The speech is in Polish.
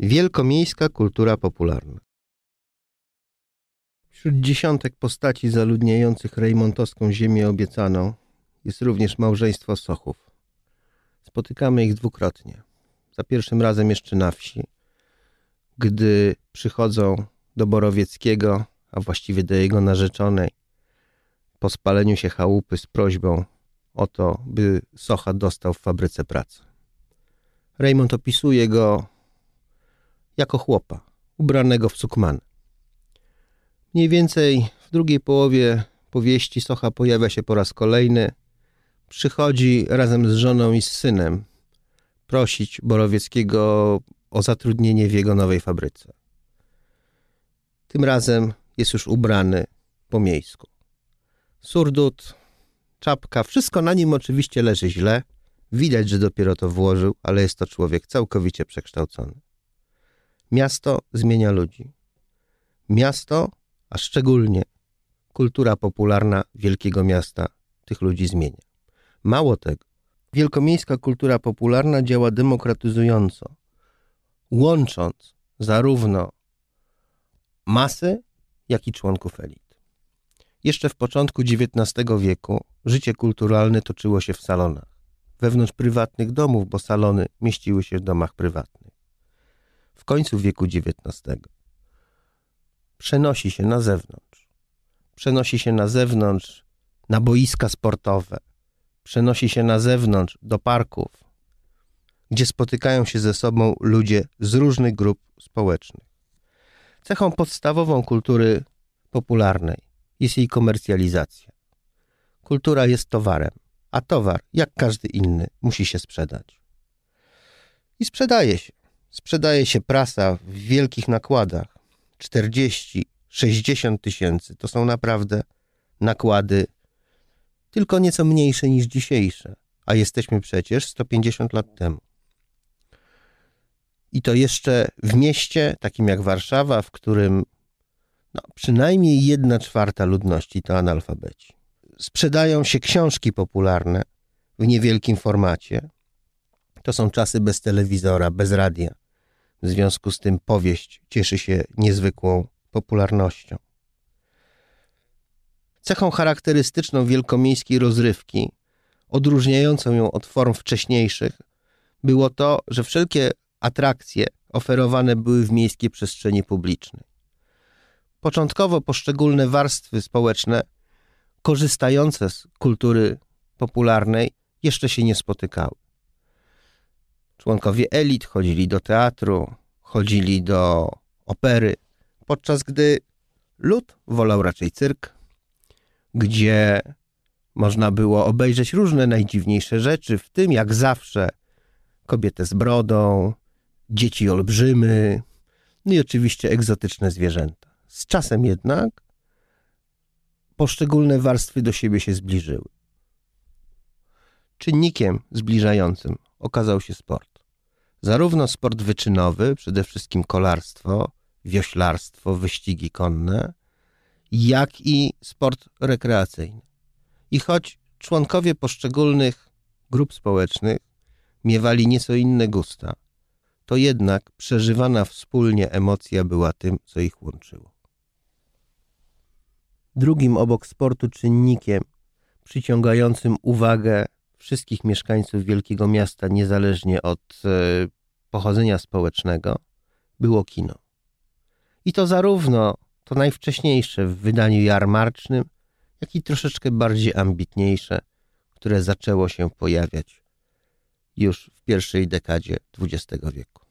Wielkomiejska kultura popularna. Wśród dziesiątek postaci zaludniających rejmontowską ziemię obiecaną jest również małżeństwo Sochów. Spotykamy ich dwukrotnie. Za pierwszym razem jeszcze na wsi, gdy przychodzą do Borowieckiego, a właściwie do jego narzeczonej, po spaleniu się chałupy z prośbą o to, by Socha dostał w fabryce pracę. Raymond opisuje go jako chłopa, ubranego w sukman. Mniej więcej w drugiej połowie powieści Socha pojawia się po raz kolejny. Przychodzi razem z żoną i z synem prosić Borowieckiego o zatrudnienie w jego nowej fabryce. Tym razem jest już ubrany po miejsku. Surdut, czapka, wszystko na nim oczywiście leży źle. Widać, że dopiero to włożył, ale jest to człowiek całkowicie przekształcony. Miasto zmienia ludzi. Miasto, a szczególnie kultura popularna wielkiego miasta tych ludzi zmienia. Mało tego, wielkomiejska kultura popularna działa demokratyzująco, łącząc zarówno masy, jak i członków elit. Jeszcze w początku XIX wieku życie kulturalne toczyło się w salonach, wewnątrz prywatnych domów, bo salony mieściły się w domach prywatnych w końcu wieku XIX. Przenosi się na zewnątrz. Przenosi się na zewnątrz na boiska sportowe. Przenosi się na zewnątrz do parków, gdzie spotykają się ze sobą ludzie z różnych grup społecznych. Cechą podstawową kultury popularnej jest jej komercjalizacja. Kultura jest towarem, a towar, jak każdy inny, musi się sprzedać. I sprzedaje się. Sprzedaje się prasa w wielkich nakładach. 40, 60 tysięcy to są naprawdę nakłady tylko nieco mniejsze niż dzisiejsze, a jesteśmy przecież 150 lat temu. I to jeszcze w mieście takim jak Warszawa, w którym no, przynajmniej jedna czwarta ludności to analfabeci. Sprzedają się książki popularne w niewielkim formacie. To są czasy bez telewizora, bez radia. W związku z tym powieść cieszy się niezwykłą popularnością. Cechą charakterystyczną wielkomiejskiej rozrywki, odróżniającą ją od form wcześniejszych, było to, że wszelkie atrakcje oferowane były w miejskiej przestrzeni publicznej. Początkowo poszczególne warstwy społeczne korzystające z kultury popularnej jeszcze się nie spotykały. Członkowie elit chodzili do teatru, chodzili do opery, podczas gdy lud wolał raczej cyrk, gdzie można było obejrzeć różne najdziwniejsze rzeczy, w tym jak zawsze kobietę z brodą, dzieci olbrzymy, no i oczywiście egzotyczne zwierzęta. Z czasem jednak poszczególne warstwy do siebie się zbliżyły. Czynnikiem zbliżającym okazał się sport. Zarówno sport wyczynowy, przede wszystkim kolarstwo, wioślarstwo, wyścigi konne, jak i sport rekreacyjny. I choć członkowie poszczególnych grup społecznych miewali nieco inne gusta, to jednak przeżywana wspólnie emocja była tym, co ich łączyło. Drugim obok sportu czynnikiem przyciągającym uwagę wszystkich mieszkańców wielkiego miasta, niezależnie od e, pochodzenia społecznego, było kino. I to zarówno to najwcześniejsze w wydaniu jarmarcznym, jak i troszeczkę bardziej ambitniejsze, które zaczęło się pojawiać już w pierwszej dekadzie XX wieku.